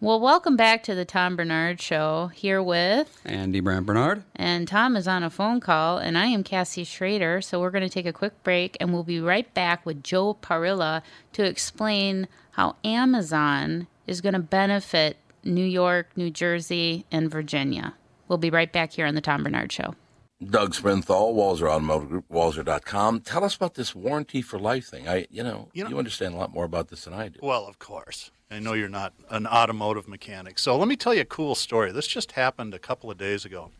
Well, welcome back to the Tom Barnard Show here with Andy Brand Bernard. And Tom is on a phone call, and I am Cassie Schrader. So we're going to take a quick break, and we'll be right back with Joe Parilla to explain how Amazon is going to benefit New York, New Jersey, and Virginia. We'll be right back here on the Tom Barnard Show. Doug Sprinthal, Walser Automotive Group, Walser.com. Tell us about this warranty for life thing. I, you know, you, know, you understand a lot more about this than I do. Well, of course. I know you're not an automotive mechanic. So let me tell you a cool story. This just happened a couple of days ago.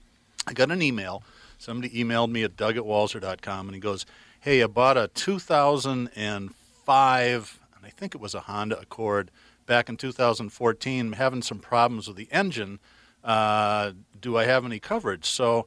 I got an email. Somebody emailed me at doug at walser.com and he goes, Hey, I bought a 2005, and I think it was a Honda Accord back in 2014, having some problems with the engine. Uh, do I have any coverage? So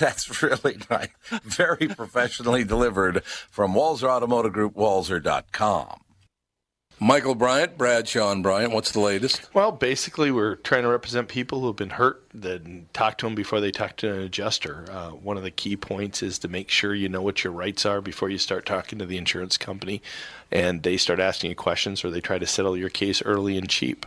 That's really nice. Very professionally delivered from Walser Automotive Group, Walser.com. Michael Bryant, Bradshaw Bryant, what's the latest? Well, basically, we're trying to represent people who have been hurt, then talk to them before they talk to an adjuster. Uh, one of the key points is to make sure you know what your rights are before you start talking to the insurance company and they start asking you questions or they try to settle your case early and cheap.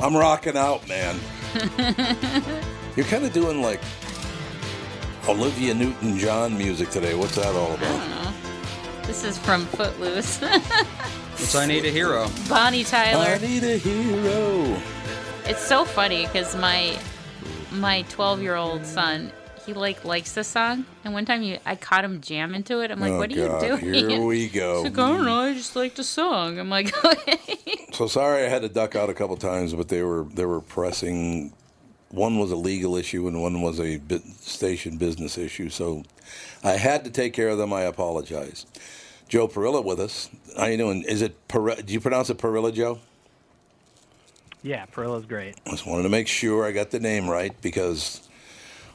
I'm rocking out, man. You're kind of doing like Olivia Newton John music today. What's that all about? This is from Footloose. It's I Need a Hero. Bonnie Tyler. I need a hero. It's so funny because my my 12 year old son he like likes the song, and one time you, I caught him jamming to it. I'm like, Oh, "What are God, you doing?" here we go. He's like, "I don't know. I just like the song." I'm like, "Okay." So sorry I had to duck out a couple times, but they were they were pressing one was a legal issue and one was a bu- station business issue. So I had to take care of them. I apologize. Joe Parilla with us. How you doing? Is it Parilla? Do you pronounce it Parilla, Joe? Yeah, Parilla's great. I just wanted to make sure I got the name right because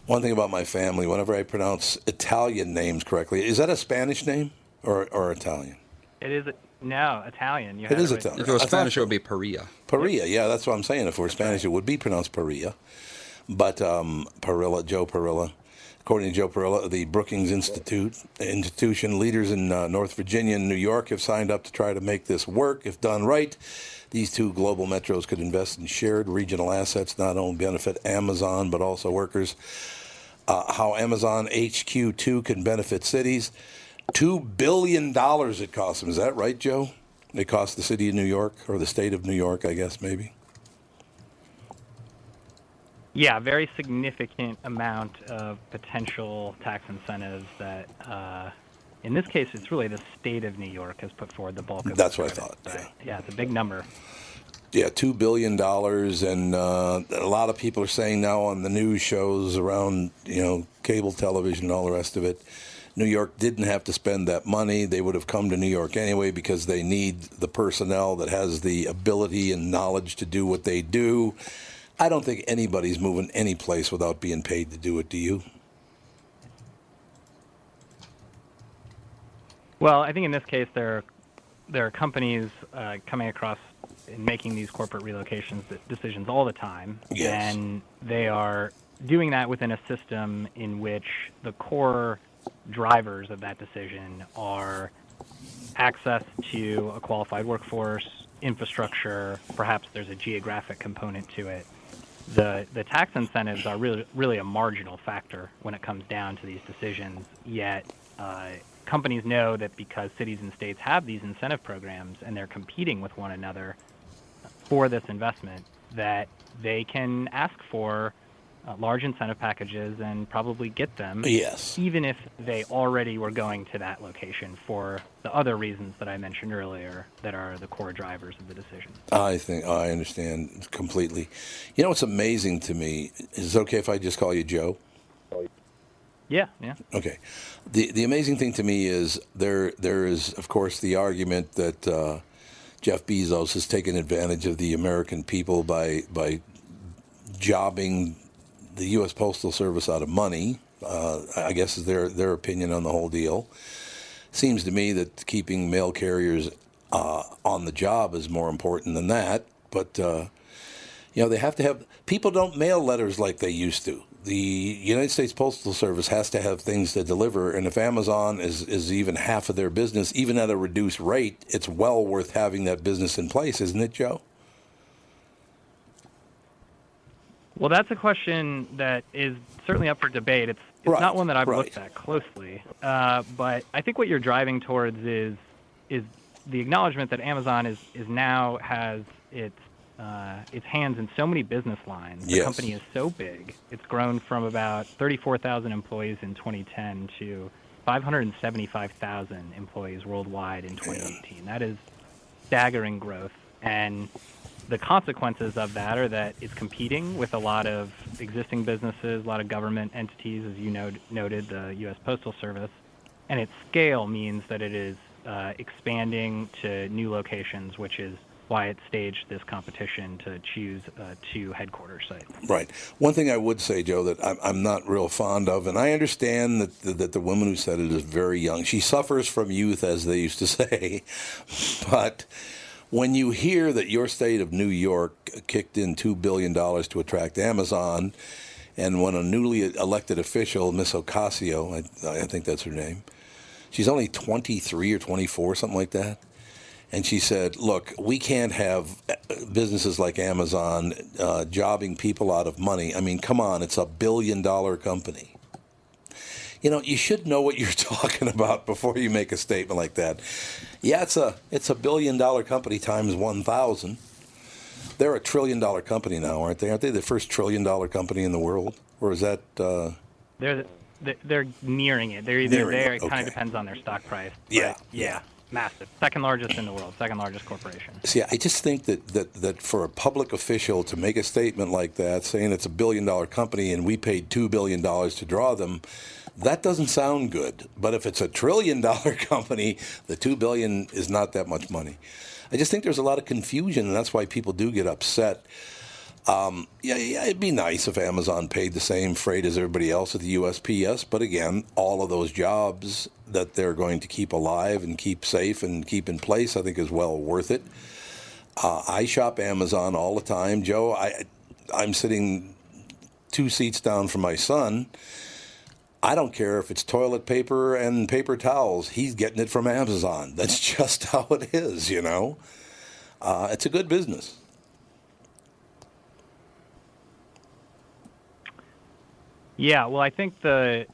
one thing about my family, whenever I pronounce Italian names correctly, is that a Spanish name or, or Italian? It is no Italian. You It had is right. Italian. If it was Spanish, it would be Paria. Paria, yeah, that's what I'm saying. If we're Spanish, it would be pronounced Paria. But um, Parilla, Joe Parilla, according to Joe Parilla, the Brookings Institute institution leaders in uh, North Virginia and New York have signed up to try to make this work. If done right, these two global metros could invest in shared regional assets, not only benefit Amazon but also workers. Uh, how Amazon HQ2 can benefit cities. Two billion dollars it costs them. Is that right, Joe? It cost the city of New York or the state of New York, I guess maybe. Yeah, very significant amount of potential tax incentives that, uh, in this case, it's really the state of New York has put forward the bulk of. That's what I thought, Right. Yeah, it's a big number. Yeah, two billion dollars, and uh, a lot of people are saying now on the news shows around, you know, cable television and all the rest of it. New York didn't have to spend that money. They would have come to New York anyway because they need the personnel that has the ability and knowledge to do what they do. I don't think anybody's moving any place without being paid to do it. Do you? Well, I think in this case there are, there are companies uh, coming across and making these corporate relocations decisions all the time, Yes. and they are doing that within a system in which the core drivers of that decision are access to a qualified workforce, infrastructure, perhaps there's a geographic component to it. The, the tax incentives are really, really a marginal factor when it comes down to these decisions, yet uh, companies know that because cities and states have these incentive programs and they're competing with one another for this investment, that they can ask for uh, large incentive packages and probably get them Yes. even if they already were going to that location for the other reasons that I mentioned earlier that are the core drivers of the decision. I think I understand completely. You know what's amazing to me? Is it okay if I just call you Joe? Yeah, yeah. Okay. The the amazing thing to me is there there is of course the argument that uh, Jeff Bezos has taken advantage of the American people by by jobbing the U.S. Postal Service out of money. Uh, I guess is their their opinion on the whole deal. Seems to me that keeping mail carriers uh, on the job is more important than that. But uh, you know, they have to have people don't mail letters like they used to. The United States Postal Service has to have things to deliver, and if Amazon is, is even half of their business, even at a reduced rate, it's well worth having that business in place, isn't it, Joe? Well, that's a question that is certainly up for debate. It's, it's Right, not one that I've right. looked at closely, uh, but I think what you're driving towards is is the acknowledgement that Amazon is is now has its uh, its hands in so many business lines. The Yes. company is so big; it's grown from about 34,000 employees in 2010 to 575,000 employees worldwide in 2018. That is staggering growth, and the consequences of that are that it's competing with a lot of existing businesses, a lot of government entities, as you know, noted, the U.S. Postal Service, and its scale means that it is uh, expanding to new locations, which is why it staged this competition to choose uh, two headquarters sites. Right. One thing I would say, Joe, that I'm, I'm not real fond of, and I understand that the, that the woman who said it is very young. She suffers from youth, as they used to say. but when you hear that your state of New York kicked in $2 billion to attract Amazon, and when a newly elected official, Miss Ocasio, I, I think that's her name, she's only 23 or 24, something like that. And she said, "Look, we can't have uh, businesses like Amazon uh, jobbing people out of money. I mean, come on, it's a billion-dollar company. You know, you should know what you're talking about before you make a statement like that. Yeah, it's a it's a billion-dollar company times one thousand. They're a trillion-dollar company now, aren't they? Aren't they the first trillion-dollar company in the world? Or is that? Uh, They're they're- nearing it. They're either Nearing there. It kind of depends on their stock price. Yeah, yeah. Massive, second largest in the world, second largest corporation. See, I just think that, that, that for a public official to make a statement like that, saying it's a billion dollar company and we paid $2 billion to draw them, that doesn't sound good. But if it's a trillion dollar company, the 2 billion is not that much money. I just think there's a lot of confusion, and that's why people do get upset. Um, yeah, yeah, it'd be nice if Amazon paid the same freight as everybody else at the USPS, but again, all of those jobs that they're going to keep alive and keep safe and keep in place, I think is well worth it. Uh, I shop Amazon all the time, Joe. I I'm sitting two seats down from my son. I don't care if it's toilet paper and paper towels. He's getting it from Amazon. That's just how it is, you know. Uh, it's a good business. Yeah, well, I think the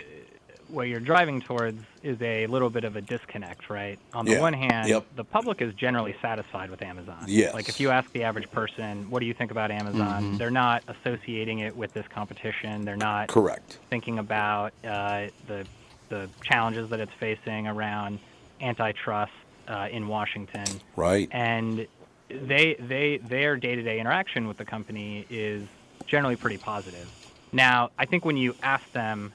what you're driving towards is a little bit of a disconnect, right? On the Yeah. one hand, Yep. the public is generally satisfied with Amazon. Yes. Like if you ask the average person, what do you think about Amazon? Mhm. They're not associating it with this competition. They're not Correct. thinking about uh, the the challenges that it's facing around antitrust uh, in Washington. Right. And they they their day-to-day interaction with the company is generally pretty positive. Now, I think when you ask them,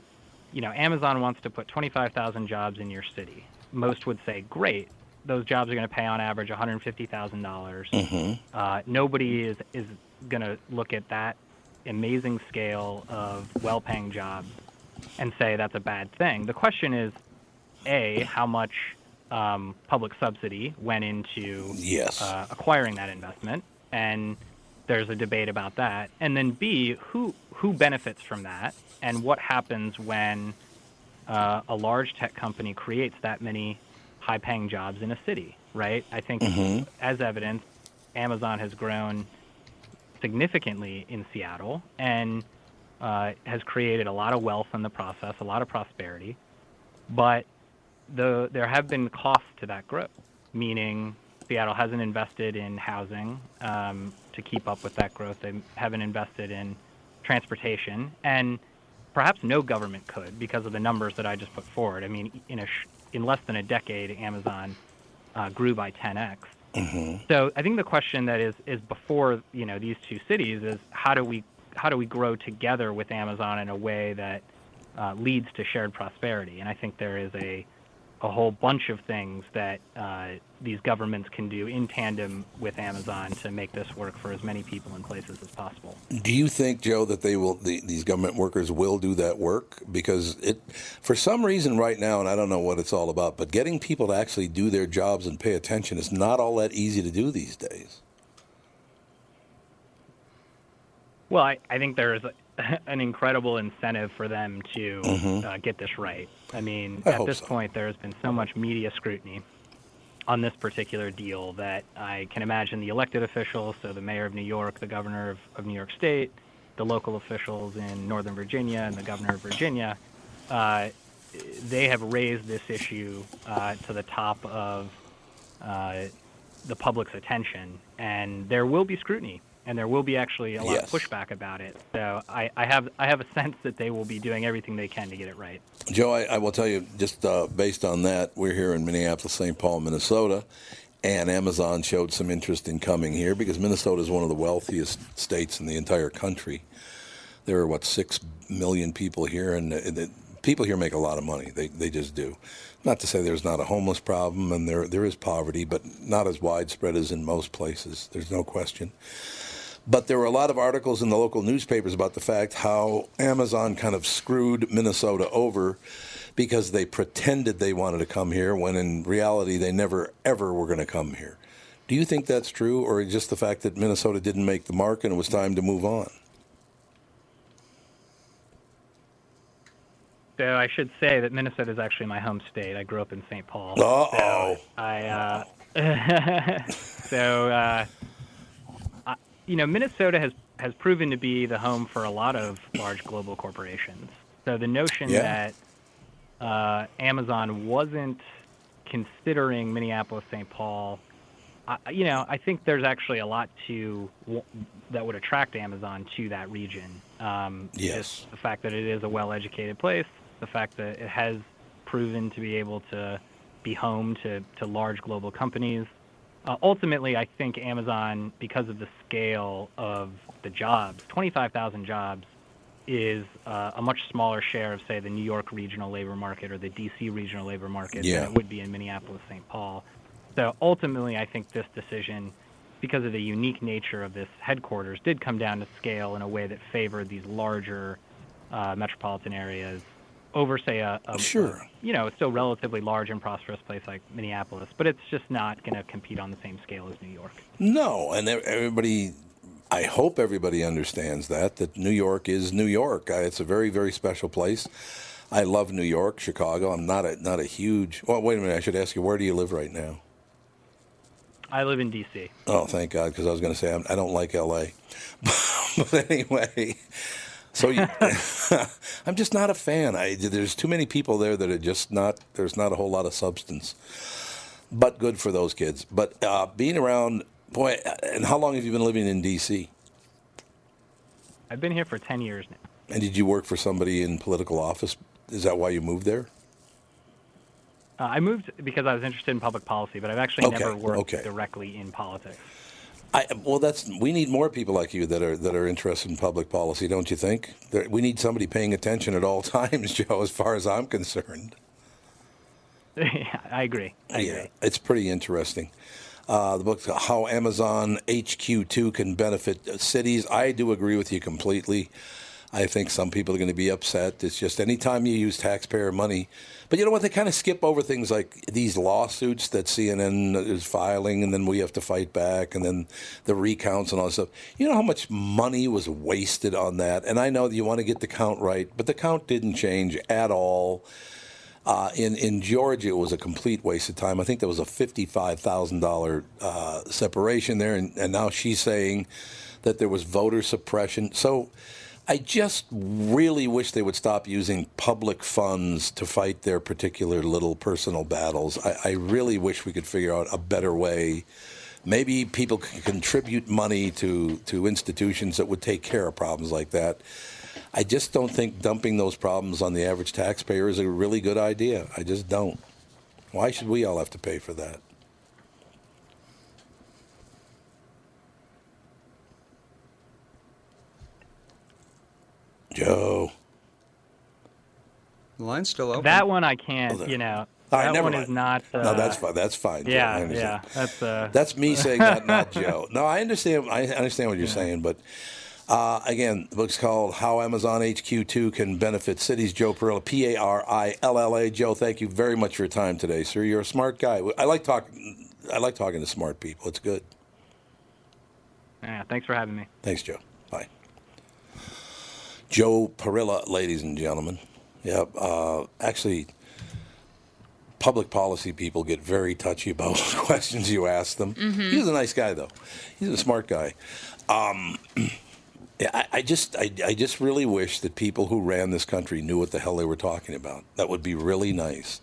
you know, Amazon wants to put 25,000 jobs in your city. Most would say, "Great. Those jobs are going to pay on average $150,000." Mm-hmm. Uh, nobody is is going to look at that amazing scale of well-paying jobs and say that's a bad thing. The question is, a how much um, public subsidy went into Yes. uh, acquiring that investment, and there's a debate about that. And then B, who who benefits from that, and what happens when uh, a large tech company creates that many high-paying jobs in a city, right? I think, Mhm. as evidence, Amazon has grown significantly in Seattle and uh, has created a lot of wealth in the process, a lot of prosperity. But the, there have been costs to that growth, meaning Seattle hasn't invested in housing um, to keep up with that growth. They haven't invested in transportation, and perhaps no government could because of the numbers that I just put forward. I mean, in a sh- in less than a decade, Amazon uh, grew by 10x. Mm-hmm. So I think the question that is is before you know these two cities is how do we how do we grow together with Amazon in a way that uh, leads to shared prosperity? And I think there is a a whole bunch of things that uh, these governments can do in tandem with Amazon to make this work for as many people and places as possible. Do you think, Joe, that they will, the, these government workers will do that work? Because it, for some reason, right now, and I don't know what it's all about, but getting people to actually do their jobs and pay attention is not all that easy to do these days. Well, I, I think there's an incredible incentive for them to Mhm. uh, get this right. I mean, I at this so. point, there's been so much media scrutiny on this particular deal that I can imagine the elected officials, so the mayor of New York, the governor of, of New York State, the local officials in Northern Virginia, and the governor of Virginia, uh, they have raised this issue uh, to the top of uh, the public's attention, and there will be scrutiny, and there will be actually a lot Yes. of pushback about it. So I, I have I have a sense that they will be doing everything they can to get it right. Joe, I, I will tell you, just uh, based on that, we're here in Minneapolis, St. Paul, Minnesota, and Amazon showed some interest in coming here because Minnesota is one of the wealthiest states in the entire country. There are, what, six million people here, and the, the people here make a lot of money. They, they just do. Not to say there's not a homeless problem, and there, there is poverty, but not as widespread as in most places. There's no question. But there were a lot of articles in the local newspapers about the fact how Amazon kind of screwed Minnesota over because they pretended they wanted to come here when in reality they never ever were going to come here. Do you think that's true, or just the fact that Minnesota didn't make the mark and it was time to move on? So I should say that Minnesota is actually my home state. I grew up in St. Paul. Uh-oh. So I uh, so uh, I, you know Minnesota has has proven to be the home for a lot of large global corporations. So the notion Yeah. that uh, Amazon wasn't considering Minneapolis, St. Paul, I, you know, I think there's actually a lot to that would attract Amazon to that region. Um, Yes. just the fact that it is a well-educated place, the fact that it has proven to be able to be home to, to large global companies. Uh, ultimately, I think Amazon, because of the scale of the jobs, 25,000 jobs is uh, a much smaller share of, say, the New York regional labor market or the D.C. regional labor market Yeah. than it would be in Minneapolis, St. Paul. So ultimately, I think this decision, because of the unique nature of this headquarters, did come down to scale in a way that favored these larger uh, metropolitan areas over, say, a, a, Sure. a, you know, still relatively large and prosperous place like Minneapolis, but it's just not going to compete on the same scale as New York. No, and everybody, I hope everybody understands that that New York is New York. It's a very very special place. I love New York, Chicago. I'm not a not a huge. Well, wait a minute. I should ask you where do you live right now? I live in D.C. Oh, thank God, because I was going to say I'm, I don't like L.A. but anyway, so you, I'm just not a fan. I, there's too many people there that are just not. There's not a whole lot of substance. But good for those kids. But uh, being around, boy, and how long have you been living in D.C.? I've been here for 10 years now. And did you work for somebody in political office? Is that why you moved there? Uh, I moved because I was interested in public policy, but I've actually Okay, never worked okay. directly in politics. I, well, that's we need more people like you that are that are interested in public policy, don't you think? There, we need somebody paying attention at all times, Joe. As far as I'm concerned, yeah, I agree. I yeah, agree. it's pretty interesting. Uh, the book, How Amazon HQ2 Can Benefit Cities. I do agree with you completely. I think some people are going to be upset. It's just anytime you use taxpayer money. But you know what? They kind of skip over things like these lawsuits that CNN is filing, and then we have to fight back, and then the recounts and all that stuff. You know how much money was wasted on that? And I know that you want to get the count right, but the count didn't change at all. Uh, in in Georgia, it was a complete waste of time. I think there was a fifty-five thousand dollar uh, separation there, and, and now she's saying that there was voter suppression. So I just really wish they would stop using public funds to fight their particular little personal battles. I, I really wish we could figure out a better way. Maybe people can contribute money to, to institutions that would take care of problems like that. I just don't think dumping those problems on the average taxpayer is a really good idea. I just don't. Why should we all have to pay for that? Joe. The line's still open. That one I can't, there. you know. All right, that never one mind. is not. Uh, no, that's fine. That's fine. Joe. Yeah, yeah. That's uh. That's me saying that, not Joe. No, I understand. I understand what you're saying, but uh, again, the book's called "How Amazon HQ2 Can Benefit Cities." Joe Parilla, P A R I L L A. Joe, thank you very much for your time today, sir. You're a smart guy. I like talking. I like talking to smart people. It's good. yeah, thanks for having me. Thanks, Joe. Joe Parilla, ladies and gentlemen. Yeah, uh, actually, public policy people get very touchy about questions you ask them. He's a nice guy, though. He's a smart guy. Um, yeah, I, I just, I, I just really wish that people who ran this country knew what the hell they were talking about. That would be really nice.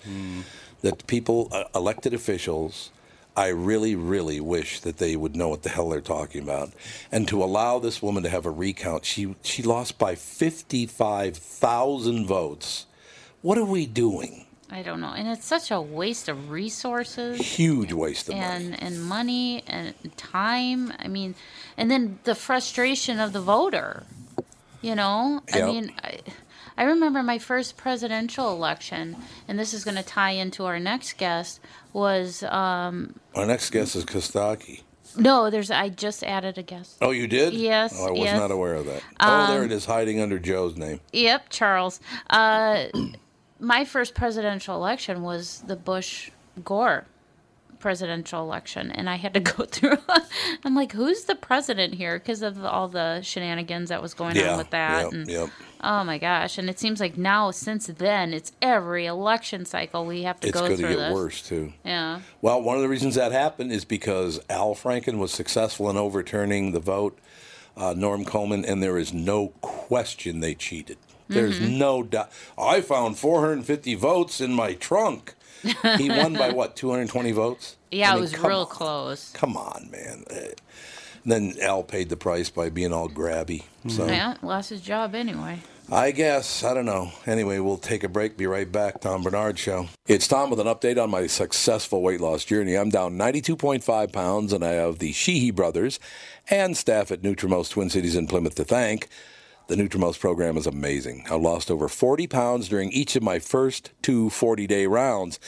That people, uh, elected officials, I really, really wish that they would know what the hell they're talking about. And to allow this woman to have a recount, she she lost by fifty five thousand votes. What are we doing? I don't know. And it's such a waste of resources Huge waste of money. and and money and time. I mean, and then the frustration of the voter. You know, I mean, I, I remember my first presidential election, and this is going to tie into our next guest. Was um, Our next guest is Kostaki. no, there's I just added a guest. Oh, you did? Yes, Oh, I was yes. Um, not aware of that. oh, there it is, hiding under Joe's name. Yep, Charles. Uh, my first presidential election was the Bush Gore presidential election, and I had to go through. I'm like, who's the president here? Because of all the shenanigans that was going Yeah, on with that. yep, and, yep. Oh my gosh! And it seems like now, since then, it's every election cycle we have to It's go through. It's going to get this. worse too. Yeah. Well, one of the reasons that happened is because Al Franken was successful in overturning the vote, uh, Norm Coleman, and there is no question they cheated. There's Mm-hmm. no doubt. I found 450 votes in my trunk. He won by what, 220 votes? Yeah, I it was real on. close. Come on, man. Then Al paid the price by being all grabby. Mm-hmm. So Yeah, lost his job anyway. I guess. I don't know. Anyway, we'll take a break. Be right back. Tom Barnard Show. It's Tom with an update on my successful weight loss journey. I'm down 92.5 pounds, and I have the Sheehy brothers and staff at Nutrimost Twin Cities in Plymouth to thank. The Nutrimost program is amazing. I lost over 40 pounds during each of my first two 40 day rounds.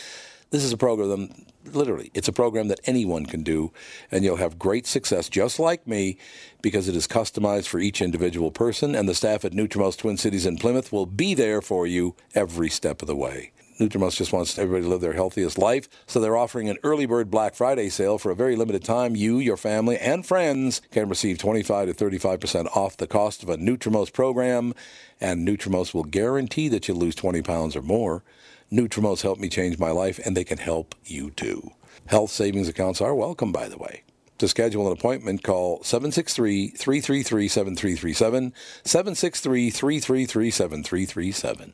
This is a program, literally, it's a program that anyone can do, and you'll have great success just like me because it is customized for each individual person, and the staff at Nutrimost Twin Cities in Plymouth will be there for you every step of the way. Nutrimost just wants everybody to live their healthiest life, so they're offering an early bird Black Friday sale for a very limited time. You, your family, and friends can receive 25 to 35% off the cost of a Nutrimost program, and Nutrimost will guarantee that you'll lose 20 pounds or more. Nutrimost helped me change my life, and they can help you too. Health savings accounts are welcome, by the way. To schedule an appointment, call 763 333 7337. 763 333 7337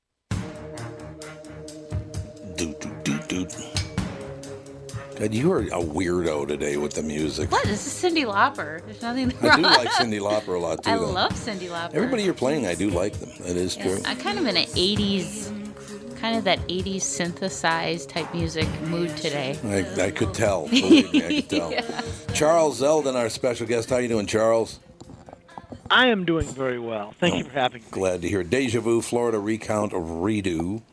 Doot, doot, doot, doot. God, you are a weirdo today with the music. What? This is Cyndi Lauper. There's nothing I do like Cyndi Lauper a lot too. I though. love Cyndi Lauper. Everybody you're playing, I do like them. That is Yeah, true. I'm kind of in an 80s, kind of that 80s synthesized type music mood today. I, I could tell. Believe me, I could tell. Charles Zeldin, our special guest. How you doing, Charles? I am doing very well. Thank oh, you for having me. Glad to hear. Deja vu, Florida recount of redo,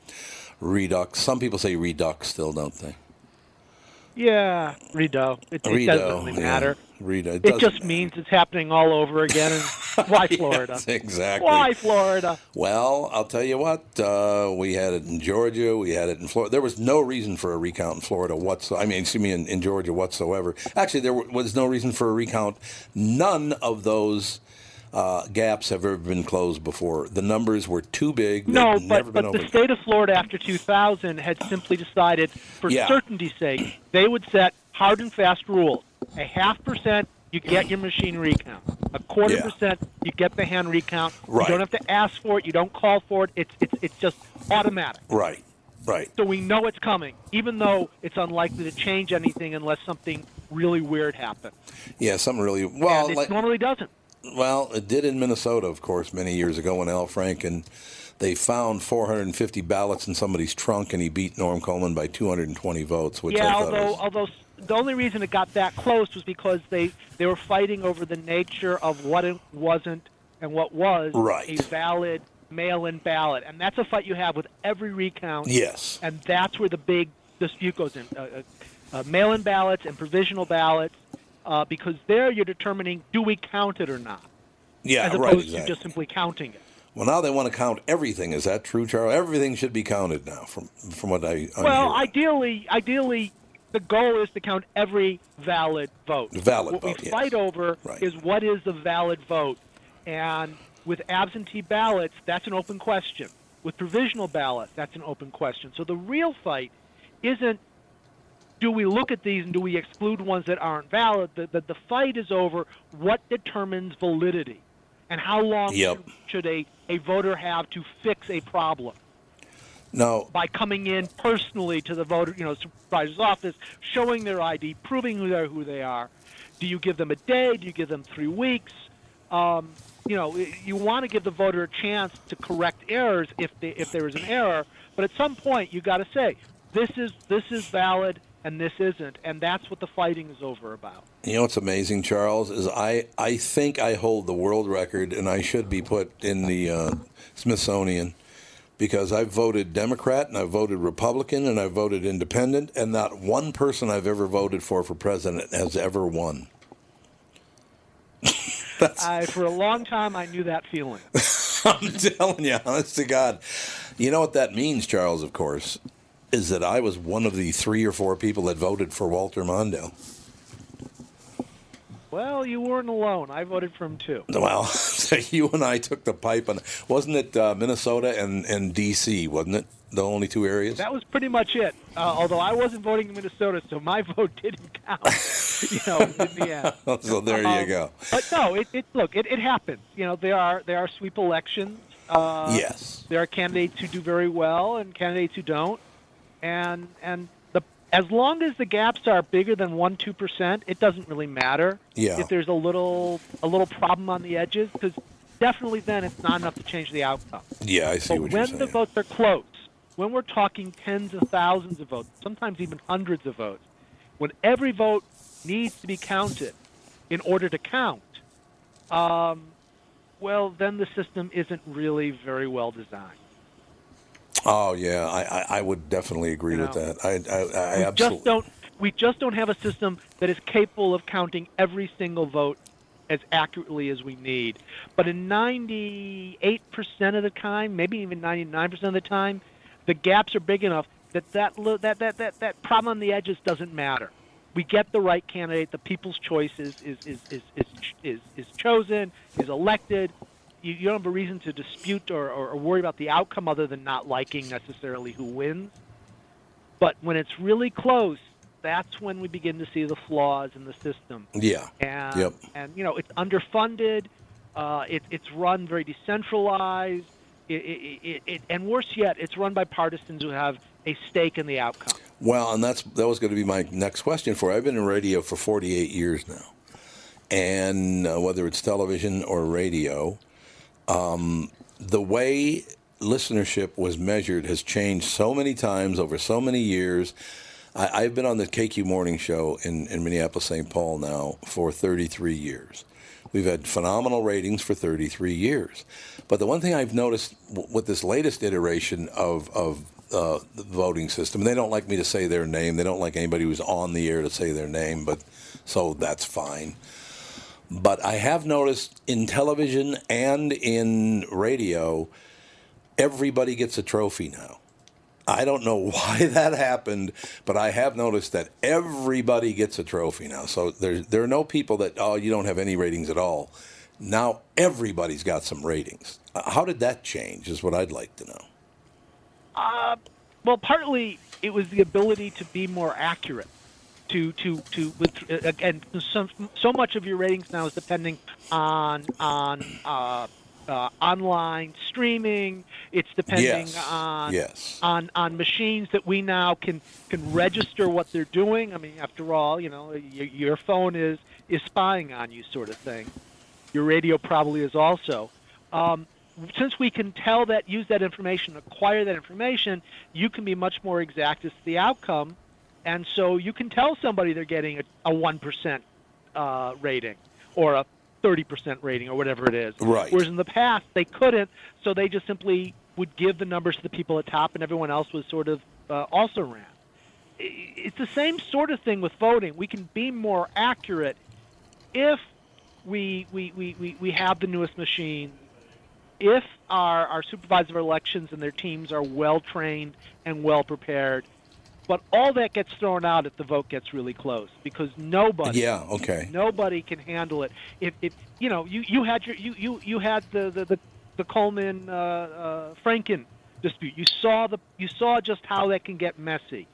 redux. Some people say redux still, don't they? Yeah, Redo. It, it Redo, doesn't really yeah. matter. Redo. It, It just matter. means it's happening all over again. And why Florida? Yes, exactly. Why Florida? Well, I'll tell you what. Uh, we had it in Georgia. We had it in Florida. There was no reason for a recount in Florida whatsoever. I mean, excuse me, in, in Georgia whatsoever. Actually, there was no reason for a recount. None of those uh, gaps have ever been closed before. The numbers were too big. No, but, but the state of Florida after 2000 had simply decided, for Yeah. certainty's sake, they would set hard and fast rules. A half percent, you get your machine recount. A quarter Yeah. percent, you get the hand recount. Right. You don't have to ask for it. You don't call for it. It's it's it's just automatic. Right. Right. So we know it's coming, even though it's unlikely to change anything unless something really weird happens. Yeah, something really well. and it like, normally doesn't. Well, it did in Minnesota, of course, many years ago when Al Franken. They found 450 ballots in somebody's trunk, and he beat Norm Coleman by 220 votes. Which yeah, I although was, although the only reason it got that close was because they they were fighting over the nature of what it wasn't and what was Right. a valid mail-in ballot, and that's a fight you have with every recount. Yes. and that's where the big dispute goes in: uh, uh, uh, mail-in ballots and provisional ballots, uh, because there you're determining do we count it or not, yeah, as opposed right, to just simply counting it. Well, now they want to count everything. Is that true, Charles? Everything should be counted now, from from what I. I'm Well, hearing. ideally, ideally, the goal is to count every valid vote. Valid what vote, we yes. fight over Right. is what is a valid vote, and with absentee ballots, that's an open question. With provisional ballots, that's an open question. So the real fight isn't do we look at these and do we exclude ones that aren't valid? The, the, the fight is over what determines validity and how long Yep. should a, a voter have to fix a problem no, by coming in personally to the voter, you know, supervisor's office, showing their ID, proving who they're who they are. Do you give them a day? Do you give them three weeks? Um, you know, you want to give the voter a chance to correct errors if they, if there is an error. But at some point, you got to say this is this is valid and this isn't, and that's what the fighting is over about. You know what's amazing, Charles, is I, I think I hold the world record, and I should be put in the uh, Smithsonian because I've voted Democrat and I've voted Republican and I've voted Independent, and not one person I've ever voted for for president has ever won. I, for a long time, I knew that feeling. I'm telling you, honest to God. You know what that means, Charles, of course, is that I was one of the three or four people that voted for Walter Mondale. Well, you weren't alone. I voted for him too. Well, you and I took the pipe, and wasn't it uh, Minnesota and, and D.C., wasn't it? The only two areas? That was pretty much it. Uh, although I wasn't voting in Minnesota, so my vote didn't count. you know, in the end. so there Um, you go. But no, it, it look, it, it happens. You know, there are there are sweep elections. Uh, Yes. There are candidates who do very well and candidates who don't, and and the as long as the gaps are bigger than one two percent, it doesn't really matter. Yeah. If there's a little a little problem on the edges, because definitely then it's not enough to change the outcome. Yeah, I see But what you're saying. when the votes are close, when we're talking tens of thousands of votes, sometimes even hundreds of votes, when every vote needs to be counted in order to count, um, well, then the system isn't really very well designed. Oh yeah, I, I, I would definitely agree You with know, that. I, I, I we absolutely. just don't we just don't have a system that is capable of counting every single vote as accurately as we need. But in 98% of the time, maybe even 99% of the time, the gaps are big enough that that that that that, that problem on the edges doesn't matter. We get the right candidate. The people's choice is is is is is, is, is chosen, is elected. You, you don't have a reason to dispute or, or, or worry about the outcome other than not liking necessarily who wins. But when it's really close, that's when we begin to see the flaws in the system. Yeah. And Yep. and you know it's underfunded. Uh, it, it's run very decentralized. It, it, it, it, and worse yet, it's run by partisans who have a stake in the outcome. Well, and that's that was going to be my next question for. you. I've been in radio for 48 years now, and uh, whether it's television or radio, um, the way listenership was measured has changed so many times over so many years. I, I've been on the KQ Morning Show in, in Minneapolis, St. Paul now for 33 years. We've had phenomenal ratings for 33 years. But the one thing I've noticed w- with this latest iteration of, of uh, the voting system, they don't like me to say their name. They don't like anybody who's on the air to say their name, but so that's fine. But I have noticed in television and in radio, everybody gets a trophy now. I don't know why that happened, but I have noticed that everybody gets a trophy now. So there, there are no people that, oh, you don't have any ratings at all. Now everybody's got some ratings. Uh, How did that change, is what I'd like to know. Uh, well, partly it was the ability to be more accurate. To to to with uh, again, so, so much of your ratings now is depending on on uh, uh, online streaming. It's depending Yes. on Yes. on on machines that we now can can register what they're doing. I mean, after all, you know, your, your phone is is spying on you, sort of thing. Your radio probably is also. Um, since we can tell that, use that information, acquire that information, you can be much more exact as to the outcome, and so you can tell somebody they're getting a a one percent uh, rating or a thirty percent rating or whatever it is. Right. Whereas in the past they couldn't, so they just simply would give the numbers to the people at top, and everyone else was sort of uh, also ran. It's the same sort of thing with voting. We can be more accurate if we we, we, we, we have the newest machine, if our, our supervisor of elections and their teams are well trained and well prepared. But all that gets thrown out if the vote gets really close because nobody Yeah, okay. nobody can handle it. If, if you know, you, you had your you, you, you had the the, the, the Coleman uh, uh, Franken dispute. You saw the you saw just how that can get messy.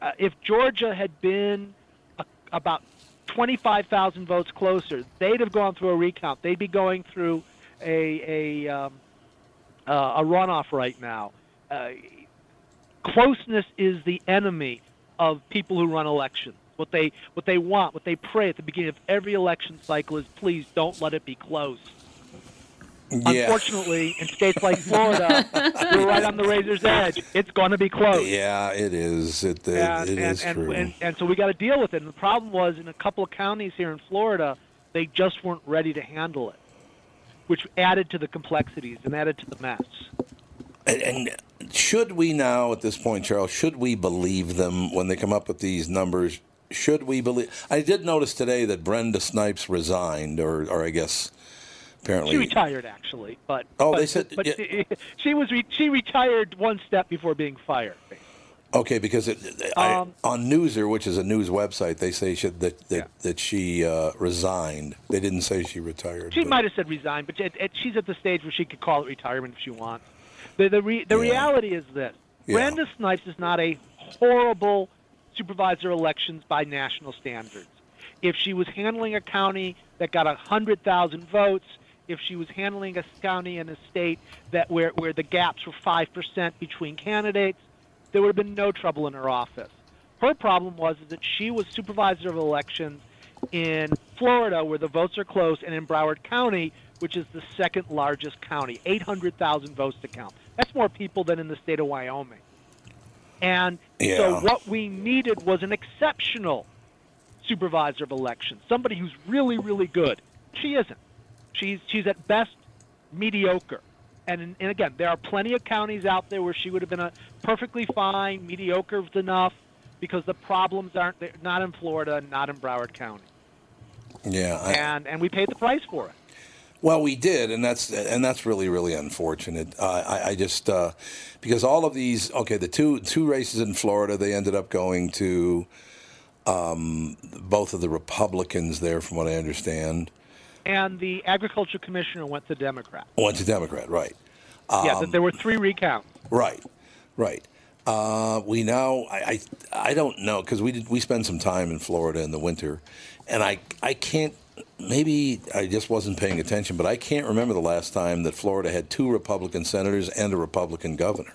Uh, if Georgia had been a, about 25,000 votes closer, they'd have gone through a recount. They'd be going through a a um, uh, a runoff right now. Uh, closeness is the enemy of people who run elections. What they what they want, what they pray at the beginning of every election cycle is, please don't let it be close. Yeah. Unfortunately, in states like Florida, we're right on the razor's edge. It's going to be close. Yeah, it is. It, it, and, it and, is and, true. And, and so we got to deal with it. And the problem was in a couple of counties here in Florida, they just weren't ready to handle it, which added to the complexities and added to the mess. And, and should we now, at this point, Charles, should we believe them when they come up with these numbers? Should we believe? I did notice today that Brenda Snipes resigned, or, or I guess apparently She retired actually, but Oh, but, they said- but yeah. she, she was re- she retired one step before being fired. Okay, because it, I, Um, on Newser, which is a news website, they say she, that that, that she uh, resigned. They didn't say she retired. She but- might have said resign, but it, it, she's at the stage where she could call it retirement if she wants. The the, re, the Yeah. reality is this: Yeah. Brenda Snipes is not a horrible supervisor of elections by national standards. If she was handling a county that got a hundred thousand votes, if she was handling a county in a state that where where the gaps were five percent between candidates, there would have been no trouble in her office. Her problem was that she was supervisor of elections in Florida, where the votes are close, and in Broward County, which is the second largest county, 800,000 votes to count. That's more people than in the state of Wyoming. And Yeah. so what we needed was an exceptional supervisor of elections, somebody who's really, really good. She isn't. She's she's at best mediocre. And, and again, there are plenty of counties out there where she would have been a perfectly fine, mediocre is enough, because the problems aren't not in Florida, not in Broward County, Yeah, I, and and we paid the price for it. Well, we did, and that's and that's really really unfortunate. Uh, I, I just uh, because all of these okay, the two two races in Florida, they ended up going to um, both of the Republicans there, from what I understand. And the agriculture commissioner went to Democrat. Went to Democrat, right? yeah, Um, that there were three recounts. Right, right. Uh, we now, I, I, I don't know because we did, we spend some time in Florida in the winter, and I, I can't. Maybe I just wasn't paying attention, but I can't remember the last time that Florida had two Republican senators and a Republican governor.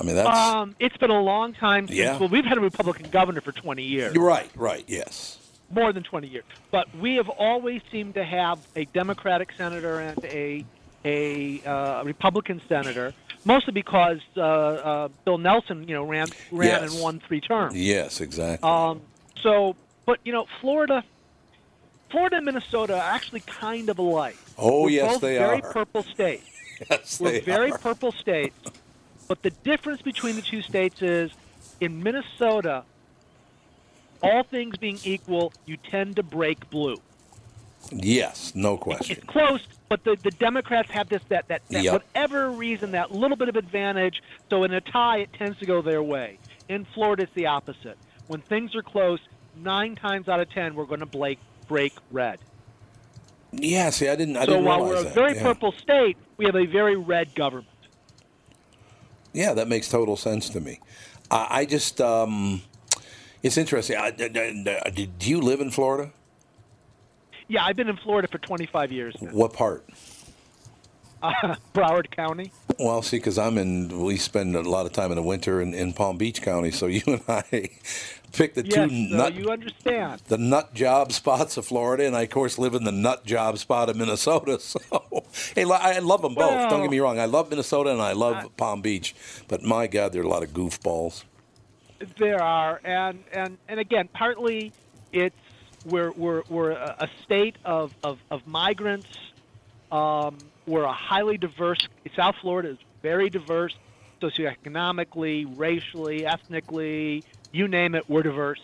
I mean, that's Um, it's been a long time since. Yeah. Well, we've had a Republican governor for 20 years. you're right, right, yes, more than 20 years. But we have always seemed to have a Democratic senator and a a uh, Republican senator, mostly because uh, uh, Bill Nelson, you know, ran ran Yes. and won three terms. yes, exactly. Um, so, but you know, Florida, Florida and Minnesota are actually kind of alike. Oh, yes. We're yes, both they very are. purple states. yes, We're they very are. purple states, but the difference between the two states is in Minnesota, all things being equal, you tend to break blue. Yes, no question. It's close, but the, the Democrats have this that that, that Yep. whatever reason that little bit of advantage. So in a tie, it tends to go their way. In Florida, it's the opposite. When things are close, nine times out of ten, we're going to break break red. Yeah, see, I didn't, I so didn't while we're a that. very yeah. purple state, we have a very red government. Yeah, that makes total sense to me. I, I just, um, it's interesting. I, d- do you live in Florida? Yeah, I've been in Florida for 25 years now. What part? Uh, Broward County. Well, see, because I'm in, we spend a lot of time in the winter in, in Palm Beach County, so you and I pick the yes, two so nut, you understand. the nut job spots of Florida, and I, of course, live in the nut job spot of Minnesota. So, hey, I love them both. Don't get me wrong. I love Minnesota and I love Palm Beach, but my God, there are a lot of goofballs. There are, and and and again, partly it's we're we're we're a a state of of, of migrants. Um, we're a highly diverse. South Florida is very diverse, socioeconomically, racially, ethnically, you name it. We're diverse,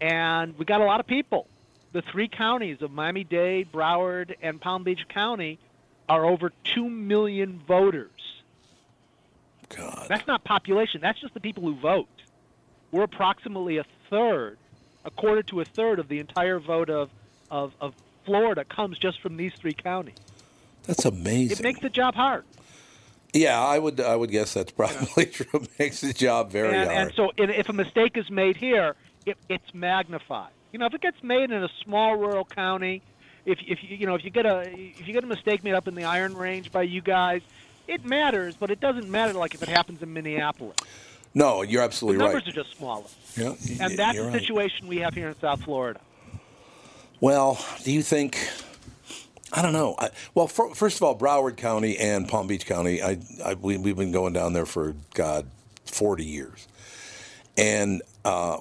and we got a lot of people. The three counties of Miami-Dade, Broward, and Palm Beach County are over two million voters. God. That's not population. That's just the people who vote. We're approximately a third, a quarter to a third of the entire vote of, of, of Florida comes just from these three counties. That's amazing. It makes the job hard. yeah, I would I would guess that's probably true. It makes the job very and, hard. and so if a mistake is made here, it, it's magnified. You know, if it gets made in a small rural county, if, if you you know if you get a if you get a mistake made up in the Iron Range by you guys, it matters, but it doesn't matter like if it happens in Minneapolis. no, you're The absolutely numbers right. Numbers are just smaller, Yeah, and that's the right. situation we have here in South Florida. Well, do you think? I don't know. I, well, for, first of all, Broward County and Palm Beach County, I, I we, we've been going down there for God, forty years, and uh,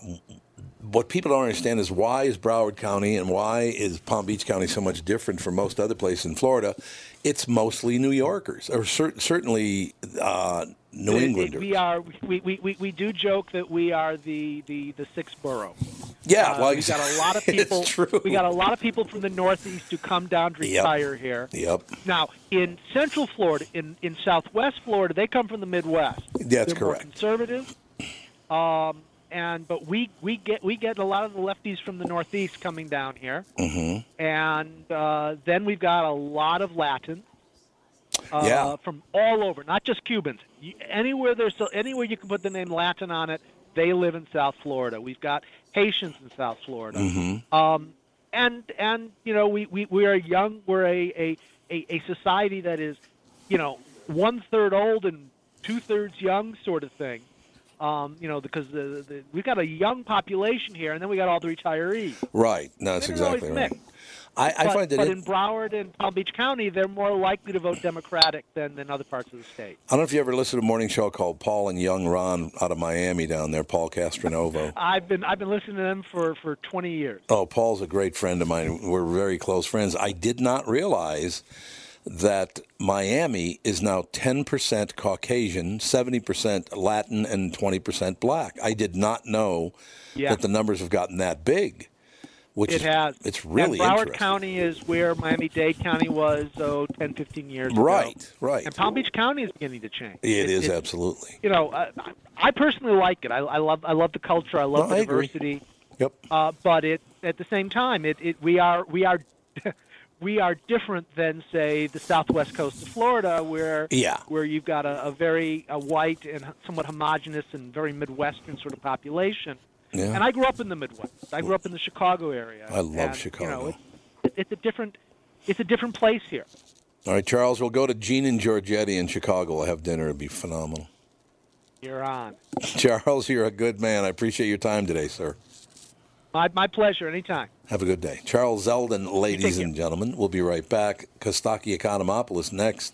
what people don't understand is why is Broward County and why is Palm Beach County so much different from most other places in Florida? It's mostly New Yorkers, or cer- certainly uh, New Englanders. We are. We, we, we, we do joke that we are the, the, the sixth borough. Yeah, Uh, well, we got a lot of it's people. true. We got a lot of people from the Northeast who come down to Yep. retire here. Yep. Now, in Central Florida, in, in Southwest Florida, they come from the Midwest. That's They're more correct. conservative. Um, and but we, we get we get a lot of the lefties from the Northeast coming down here, Mm-hmm. and uh, then we've got a lot of Latin. Uh, Yeah. From all over, not just Cubans. You, anywhere there's anywhere you can put the name Latin on it, they live in South Florida. We've got Haitians in South Florida. Mm-hmm. Um, and and you know we, we, we are young. We're a, a, a, a society that is, you know, one third old and two thirds young sort of thing. Um, you know, because the, the we've got a young population here, and then we got all the retirees. Right. No, that's exactly right. mixed. I, I but, find that but in Broward and Palm Beach County, they're more likely to vote Democratic than, than other parts of the state. I don't know if you ever listened to a morning show called Paul and Young Ron out of Miami down there, Paul Castronovo. I've been I've been listening to them for, for 20 years. Oh, Paul's a great friend of mine. We're very close friends. I did not realize that Miami is now 10% Caucasian, 70% Latin, and 20% black. I did not know Yeah. that the numbers have gotten that big. Which it is, has. It's really and Broward. County is where Miami Dade County was, oh, 10, 15 years ago. Right, right. And Palm Beach County is beginning to change. It is it's- absolutely. You know, uh, I personally like it. I, I love I love the culture. I love No, the I agree. diversity. Yep. Uh, but it at the same time, it, it we are we are we are different than say the southwest coast of Florida, where Yeah. where you've got a, a very a white and somewhat homogenous and very midwestern sort of population. Yeah. And I grew up in the Midwest. I grew up in the Chicago area. I love and, You Chicago. know, it's, it's a different it's a different place here. All right, Charles, we'll go to Gene and Georgetti in Chicago. We'll have dinner. It'll be phenomenal. You're on. Charles, you're a good man. I appreciate your time today, sir. My my pleasure. Anytime. Have a good day. Charles Zelden, ladies and gentlemen. We'll be right back. Costaki Economopoulos next.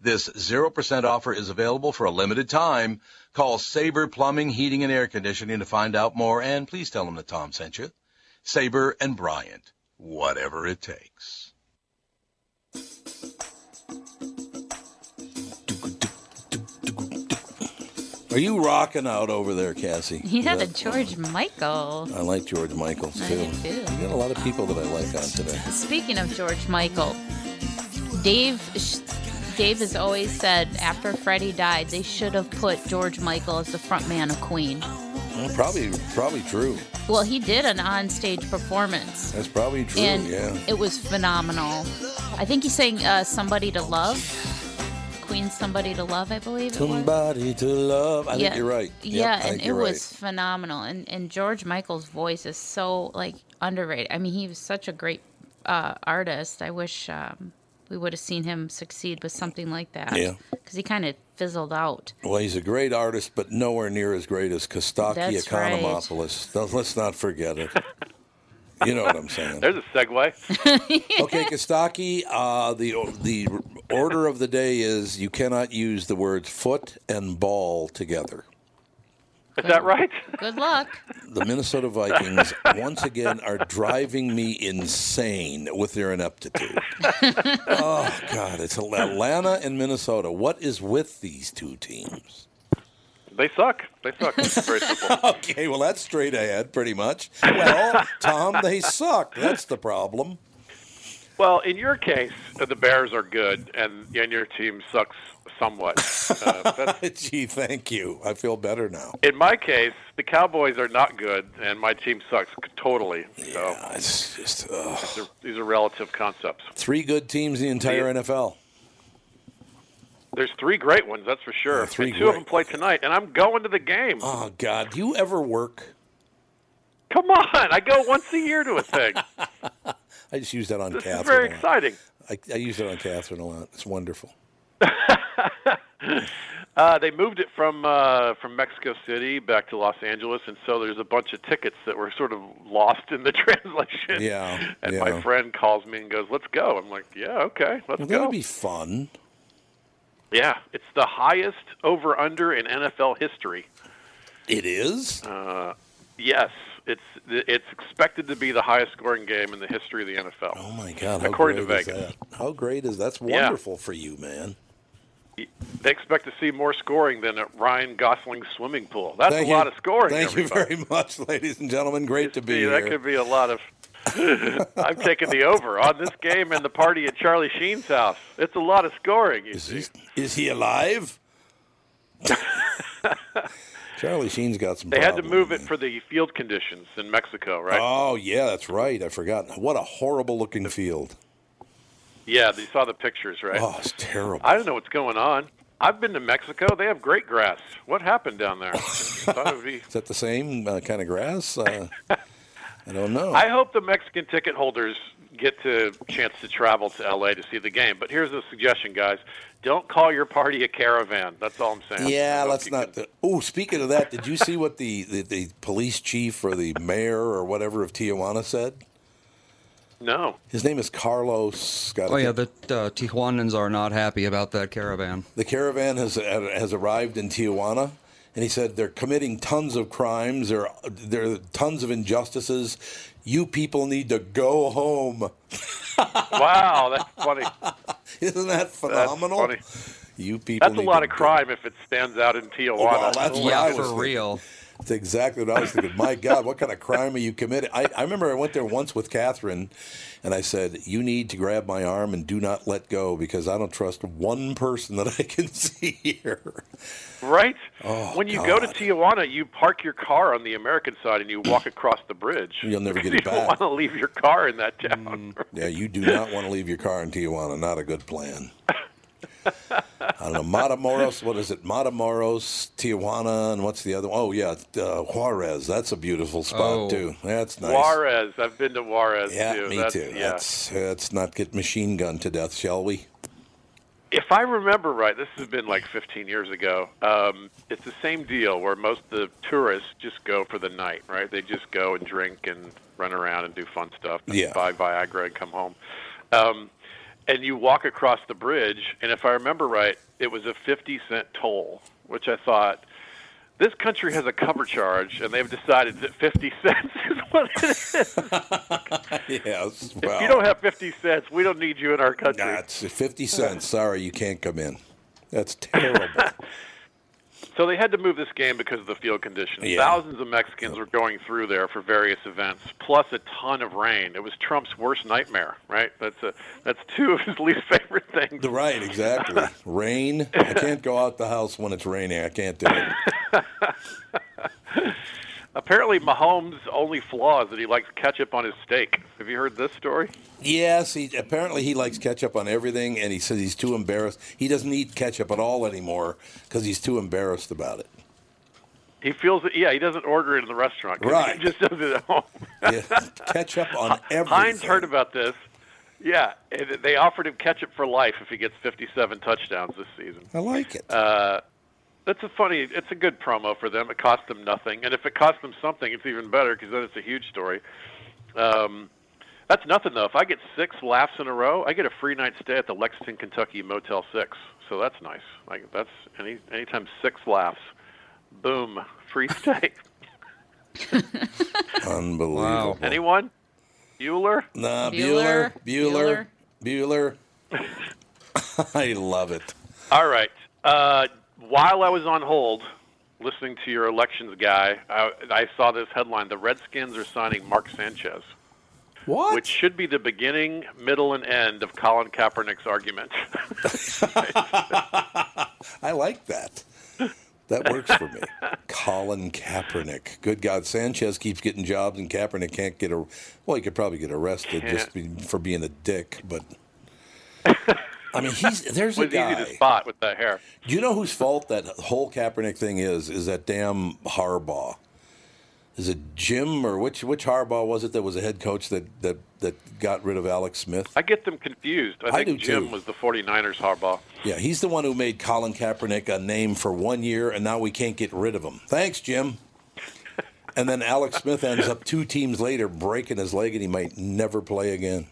This 0% offer is available for a limited time. Call Sabre Plumbing, Heating, and Air Conditioning to find out more, and please tell them that Tom sent you. Sabre and Bryant, whatever it takes. Are you rocking out over there, Cassie? Yeah, Is the that- George Michael. I like George Michaels I too. do. You got a lot of people that I like on today. Speaking of George Michael, Dave sh- Dave has always said after Freddie died, they should have put George Michael as the front man of Queen. Well, probably, probably true. Well, he did an on-stage performance, That's probably true. and yeah. it was phenomenal. I think he sang uh, "Somebody to Love," Queen's "Somebody to Love," I believe it was. Somebody to love. I yeah, think you're right. Yeah, and it you're was right. phenomenal. And and George Michael's voice is so like underrated. I mean, he was such a great uh, artist. I wish um, we would have seen him succeed with something like that. Yeah. Because he kind of fizzled out. Well, he's a great artist, but nowhere near as great as Costaki That's right. Economopoulos. Let's not forget it. You know what I'm saying. There's a segue. okay, Costaki, uh, the the order of the day is you cannot use the words foot and ball together. Is that right? Good luck. The Minnesota Vikings once again are driving me insane with their ineptitude. oh God, it's Atlanta and Minnesota. What is with these two teams? They suck. They suck. Very simple. Okay, well that's straight ahead, pretty much. Well, Tom, they suck. That's the problem. Well, in your case, uh, the Bears are good, and, and your team sucks somewhat. Uh, that's, Gee, thank you. I feel better now. in my case, the Cowboys are not good, and my team sucks totally. So it's just these, are, these are relative concepts. Three good teams in the entire NFL. There's three great ones, that's for sure. Yeah, three and two of them play tonight, and I'm going to the game. Oh God, do you ever work? Come on, I go once a year to a thing. I just use that on This Catherine. is very exciting. I, I use it on Catherine a lot. It's wonderful. Uh, they moved it from uh, from Mexico City back to Los Angeles, and so there's a bunch of tickets that were sort of lost in the translation. Yeah, And yeah. my friend calls me and goes, "Let's go." I'm like, "Yeah, okay, let's Well, go." that'd be fun. Yeah, it's the highest over under in NFL history. It is. Uh, yes, it's it's expected to be the highest scoring game in the history of the NFL. Oh my God, how according to great is Vegas. that? How great is that's Yeah. wonderful for you, man. They expect to see more scoring than at Ryan Gosling's swimming pool. That's Thank a you. lot of scoring. Thank you very much, ladies and gentlemen. Great to be See, here. that could be a lot of. I'm taking the over on this game and the party at Charlie Sheen's house. It's a lot of scoring. You see. Is he alive? Charlie Sheen's got some. They had to problems. move it for the field conditions in Mexico, right? Oh yeah, that's right. I forgot. What a horrible looking field. Yeah, they saw the pictures, right? Oh, it's terrible. I don't know what's going on. I've been to Mexico. They have great grass. What happened down there? Thought it would be- Is that the same uh, kind of grass? Uh, I don't know. I hope the Mexican ticket holders get to chance to travel to LA to see the game. But here's a suggestion, guys: don't call your party a caravan. That's all I'm saying. Yeah, let's not. Oh, speaking of that, did you see what the, the, the police chief or the mayor or whatever of Tijuana said? No. His name is Carlos. Got Oh yeah, the uh, Tijuanans are not happy about that caravan. The caravan has has arrived in Tijuana, and he said they're committing tons of crimes. There, there are tons of injustices. You people need to go home. wow, that's funny. Isn't that phenomenal? funny. You people. That's a lot to of crime if it stands out in Tijuana. Oh, well, that's what Yeah, I was for thinking. That's exactly what I was thinking. My God, what kind of crime are you committing? I, I remember I went there once with Catherine, and I said, "You need to grab my arm and do not let go because I don't trust one person that I can see here." Right? Oh, when you go to Tijuana, you park your car on the American side and you walk across the bridge. You'll never get it you it don't want to leave your car in that mm, town. Yeah, you do not want to leave your car in Tijuana. Not a good plan. I don't know. Matamoros, what is it? Matamoros, Tijuana, and what's the other one? Oh, yeah, uh, Juarez. That's a beautiful spot, Oh. too. That's nice. Juarez. I've been to Juarez Yeah, too. me That's, too. Yeah. Let's, let's not get machine gunned to death, shall we? If I remember right, this has been like 15 years ago. Um, it's the same deal where most of the tourists just go for the night, right? They just go and drink and run around and do fun stuff, and Yeah. buy Viagra and come home. Um, and you walk across the bridge, and if I remember right, it was a 50 cent toll, which I thought this country has a cover charge, and they've decided that 50 cents is what it is. yes. if you don't have 50 cents, we don't need you in our country. that's 50 cents. Sorry, you can't come in. That's terrible. So they had to move this game because of the field conditions. Yeah. Thousands of Mexicans were going through there for various events, plus a ton of rain. It was Trump's worst nightmare, right? That's a that's two of his least favorite things. The right, exactly. Rain. I can't go out the house when it's raining. I can't do it. Apparently, Mahomes' only flaw is that he likes ketchup on his steak. Have you heard this story? Yes, he apparently he likes ketchup on everything, and he says he's too embarrassed. He doesn't eat ketchup at all anymore because he's too embarrassed about it. He feels that yeah, he doesn't order it in the restaurant. Right. He just does it at home. Yeah, ketchup on everything. Heinz heard about this. Yeah, and they offered him ketchup for life if he gets 57 touchdowns this season. I like it. Uh, that's a funny. It's a good promo for them. It cost them nothing, and if it cost them something, it's even better because then it's a huge story. Um, that's nothing though. If I get six laughs in a row, I get a free night stay at the Lexington, Kentucky Motel Six. So that's nice. Like that's any anytime six laughs, boom, free stay. Unbelievable. Anyone? Bueller? Nah, Bueller. Bueller. Bueller. I love it. All right. Uh, while I was on hold, listening to your elections guy, I, I saw this headline: the Redskins are signing Mark Sanchez. What? Which should be the beginning, middle, and end of Colin Kaepernick's argument. I like that. That works for me. Colin Kaepernick. Good God, Sanchez keeps getting jobs, and Kaepernick can't get a. Well, he could probably get arrested just be, for being a dick, but. I mean, he's there's a was guy. easy to spot with that hair. Do you know whose fault that whole Kaepernick thing is? Is that damn Harbaugh? Is it Jim or which which Harbaugh was it that was a head coach that that that got rid of Alex Smith? I get them confused. I I think do, Jim too. was the 49ers Harbaugh. Yeah, he's the one who made Colin Kaepernick a name for one year, and now we can't get rid of him. Thanks, Jim. And then Alex Smith ends up two teams later breaking his leg, and he might never play again.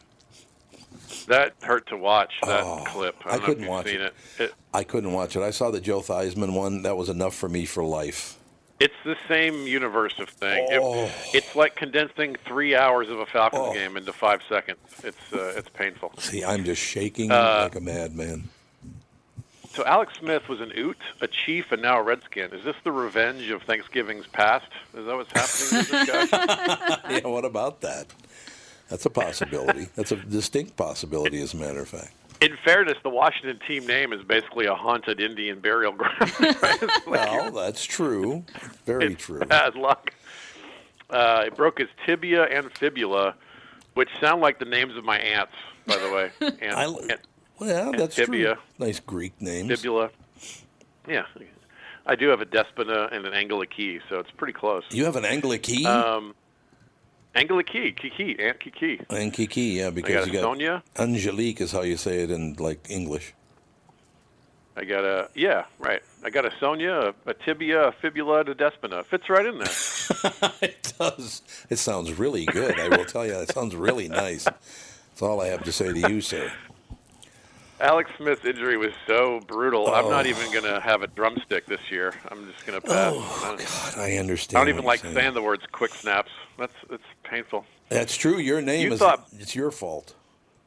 That hurt to watch that clip. I, I couldn't watch it. it. it. I couldn't watch it. I saw the Joe Theismann one. That was enough for me for life. It's the same universe of thing. It- Oh. it's like condensing three hours of a Falcons game into five seconds. It's uh, it's painful. See, I'm just shaking Uh, like a madman. So Alex Smith was an Ute, a Chief, and now a Redskin. Is this the revenge of Thanksgiving's past? Is that what's happening to this guy? yeah, what about that? That's a possibility. That's a distinct possibility, as a matter of fact. In fairness, the Washington team name is basically a haunted Indian burial ground. Well, that's true. Very true. Bad luck. Uh, it broke his tibia and fibula, which sound like the names of my aunts, by the way. And, I- and Well, and that's tibia, true. Nice Greek names. fibula. Yeah, I do have a Despina and an Angelikey, so it's pretty close. You have an Angelikey Um, Angelikey, Kiki, Aunt Kiki. and Kiki, yeah, because you got Sonia. Angelique is how you say it in like English. I got a yeah, right. I got a Sonia, a, a tibia, a fibula, and a Despina. Fits right in there. it does. It sounds really good. I will tell you, it sounds really nice. That's all I have to say to you, sir. Alex Smith's injury was so brutal. I'm not Oh. even going to have a drumstick this year. I'm just going to pass. Oh, God, I understand. I don't even like you're saying the words quick snaps. That's it's painful. That's true. Your name You is. thought- It's your fault.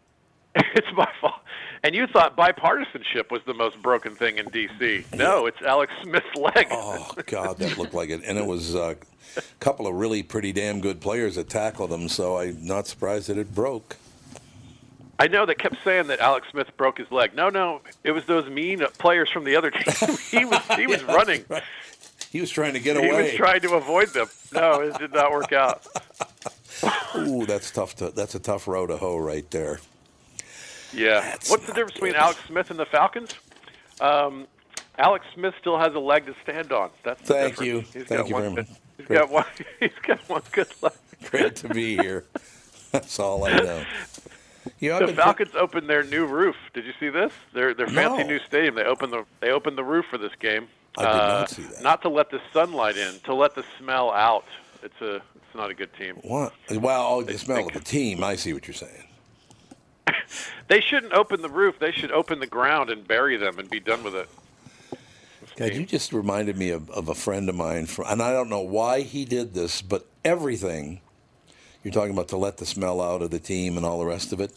it's my fault. And you thought bipartisanship was the most broken thing in D.C. No, it's Alex Smith's leg. Oh God, that looked like it, and it was uh, a couple of really pretty damn good players that tackled him. So I'm not surprised that it broke. I know they kept saying that Alex Smith broke his leg. No, no, it was those mean players from the other team. he was he was Yeah, running. He was trying to get he away. He was trying to avoid them. No, it did not work out. Ooh, that's tough. To, that's a tough row to hoe right there. Yeah. What's the difference between Alex Smith and the Falcons? Um, Alex Smith still has a leg to stand on. That's the Thank difference. you. He's Thank got you one very good- much. He's Great. got one. He's got one good leg. Great to be here. That's all I know. You know, the Falcons opened their new roof. Did you see this? Their their fancy No. new stadium. They opened the they opened the roof for this game. I did Uh, not see that. Not to let the sunlight in, to let the smell out. It's a it's not a good team. What? Well, oh, the smell of the team. I see what you're saying. They shouldn't open the roof. They should open the ground and bury them and be done with it. God, you just reminded me of, of a friend of mine, from, and I don't know why he did this, but everything you're talking about to let the smell out of the team and all the rest of it.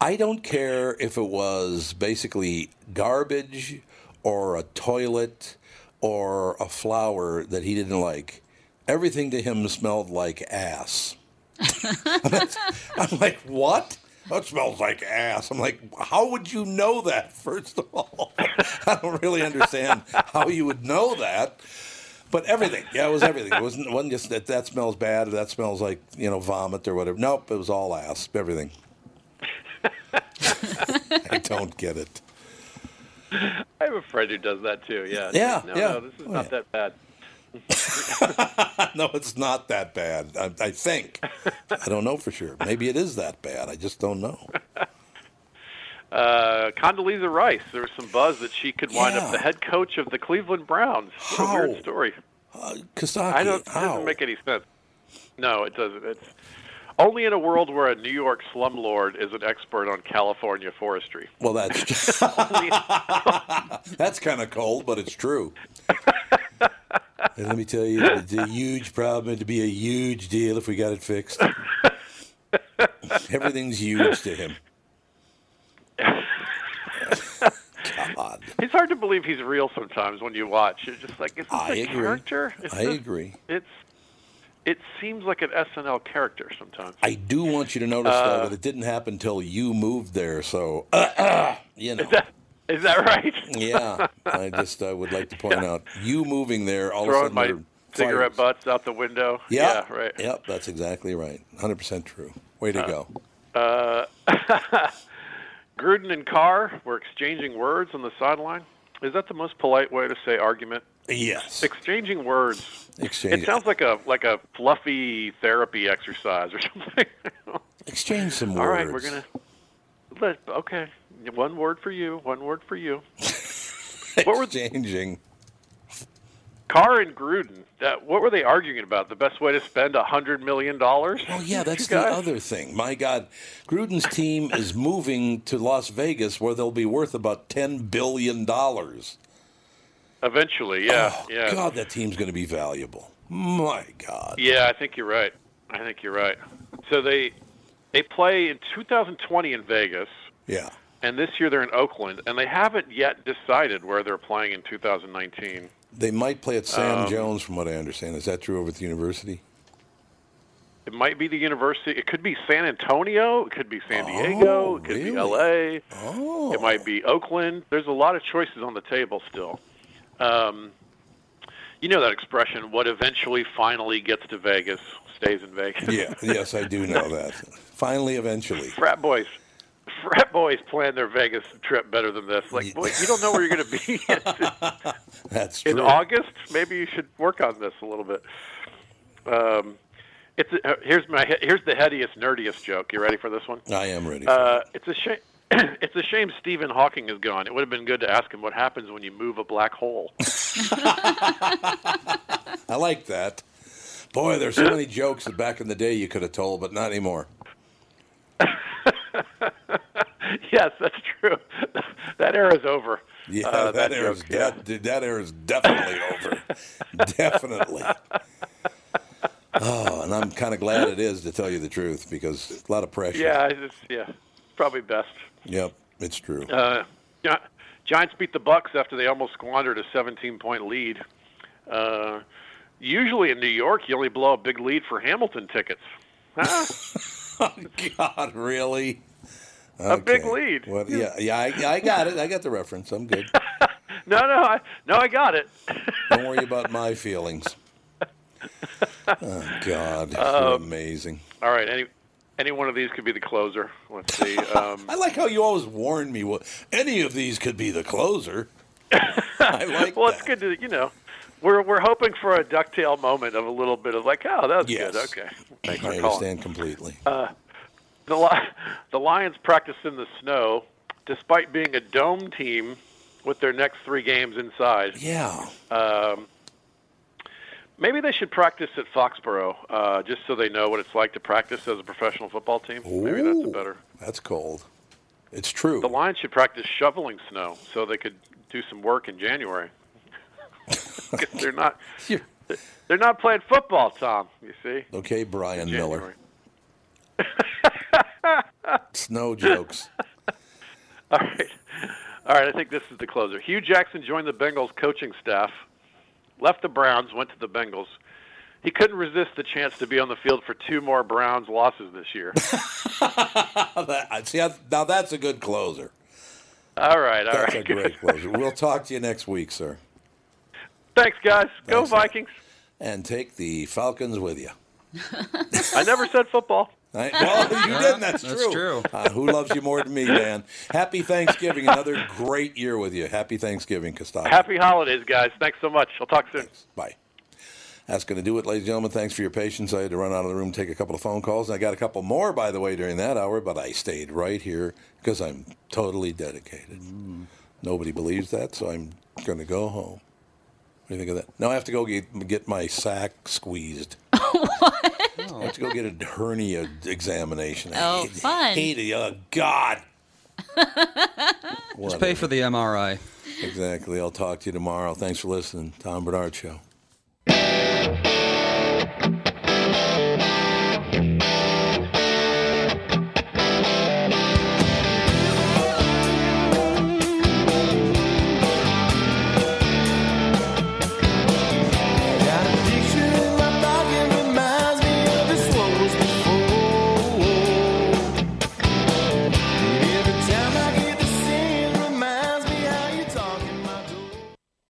I don't care if it was basically garbage or a toilet or a flower that he didn't like. Everything to him smelled like ass. I'm like, what? That smells like ass. I'm like, how would you know that, first of all? I don't really understand how you would know that. But everything, yeah, it was everything. It wasn't, wasn't just that that smells bad or that smells like, you know, vomit or whatever. Nope, it was all ass, everything. I don't get it. I have a friend who does that too. Yeah. Yeah, No, yeah. no, this is Oh, not yeah. that bad. no, it's not that bad. I, I think. I don't know for sure. Maybe it is that bad. I just don't know. Uh, Condoleezza Rice. There was some buzz that she could wind Yeah. up the head coach of the Cleveland Browns. How? weird story. Uh, Costaki, I don't. It doesn't make any sense. No, it doesn't. It's only in a world where a New York slumlord is an expert on California forestry. Well, that's that's kind of cold, but it's true. And let me tell you, it's a huge problem. It'd be a huge deal if we got it fixed. Everything's huge to him. God, It's hard to believe he's real sometimes when you watch. You're just like, is this I a agree. character? Is I this- agree. It's it seems like an SNL character sometimes. I do want you to notice Uh, though that it didn't happen until you moved there. So, uh, you know. Is that right? yeah, I just I would like to point out you moving there. All of a Throwing sudden, my cigarette butts out the window. Yep. Yeah, right. Yep, that's exactly right. 100% true. Way to go. Gruden and Carr were exchanging words on the sideline. Is that the most polite way to say argument? Yes. Exchanging words. Exchange. It sounds like a like a fluffy therapy exercise or something. Exchange some All words. right, we're gonna. Let, okay, one word for you. One word for you. what were Exchanging. Carr and Gruden? That what were they arguing about? The best way to spend a hundred million dollars? Oh yeah, that's the other thing. My God, Gruden's team is moving to Las Vegas, where they'll be worth about ten billion dollars. Eventually, yeah, Oh, yeah. God, that team's going to be valuable. My God. Yeah, I think you're right. I think you're right. So they they play in 2020 in Vegas, Yeah. and this year they're in Oakland, and they haven't yet decided where they're playing in 2019. They might play at Sam Um, Jones, from what I understand. Is that true over at the university? It might be the university. It could be San Antonio. It could be San Diego. Oh, it could be? L.A. Oh. It might be Oakland. There's a lot of choices on the table still. Um, you know that expression: "What eventually finally gets to Vegas stays in Vegas." Yeah. yes, I do know that. Finally, eventually. frat boys. Frat boys plan their Vegas trip better than this. Like, boy, you don't know where you're going to be That's in. August. Maybe you should work on this a little bit. Um, it's uh, here's my here's the headiest, nerdiest joke. You ready for this one? I am ready. Uh, it's a shame. it's a shame Stephen Hawking is gone. It would have been good to ask him what happens when you move a black hole. I like that. Boy, there's so many jokes that back in the day you could have told, but not anymore. yes, that's true. that era's over. Yeah, Uh, that, that era's joke, yeah. de- that era's definitely over. definitely. Oh, and I'm kind of glad it is to tell you the truth because a lot of pressure. Yeah, I just yeah, probably best. Yep, it's true. Uh, Giants beat the Bucks after they almost squandered a 17-point lead. Uh, usually in New York, you only blow a big lead for Hamilton tickets. Huh? God, really? A big lead. What, yeah, yeah, I, I got it. I got the reference. I'm good. No, no, I, no, I got it. Don't worry about my feelings. Oh God, you're Um, amazing. All right, any any one of these could be the closer. Let's see. Um, I like how you always warn me. What any of these could be the closer. I like well, that. it's good to you know. We're we're hoping for a ducktail moment of a little bit of like, oh, that's Yes. good. Okay, thanks I understand completely. Uh, the the Lions practice in the snow, despite being a dome team with their next three games inside. Yeah. Um, maybe they should practice at Foxborough, uh, just so they know what it's like to practice as a professional football team. Maybe that's a better. That's cold. It's true. The Lions should practice shoveling snow so they could do some work in January. they're not. They're not playing football, Tom. You see. Okay, Brian Miller. Snow jokes. All right. All right, I think this is the closer. Hue Jackson joined the Bengals coaching staff, left the Browns, went to the Bengals. He couldn't resist the chance to be on the field for two more Browns losses this year. That- See, now that's a good closer. all right, all That's right. a great closer. We'll talk to you next week, sir. Thanks, guys. Go Thanks, man. Vikings. And take the Falcons with you. I never said football. I, well, you didn't. That's, That's true. true. Uh, who loves you more than me, man? Happy Thanksgiving. Another great year with you. Happy Thanksgiving, Costello. Happy holidays, guys. Thanks so much. I'll talk soon. Bye. That's going to do it, ladies and gentlemen. Thanks for your patience. I had to run out of the room, take a couple of phone calls. I got a couple more, by the way, during that hour, but I stayed right here because I'm totally dedicated. Nobody believes that, so I'm going to go home. What do you think of that? No, I have to go get, get my sack squeezed. What? I have to go get a hernia examination. I Oh, hate- fun. Hate it. Oh, God. Just pay for the MRI. Exactly. I'll talk to you tomorrow. Thanks for listening. Tom Barnard Show.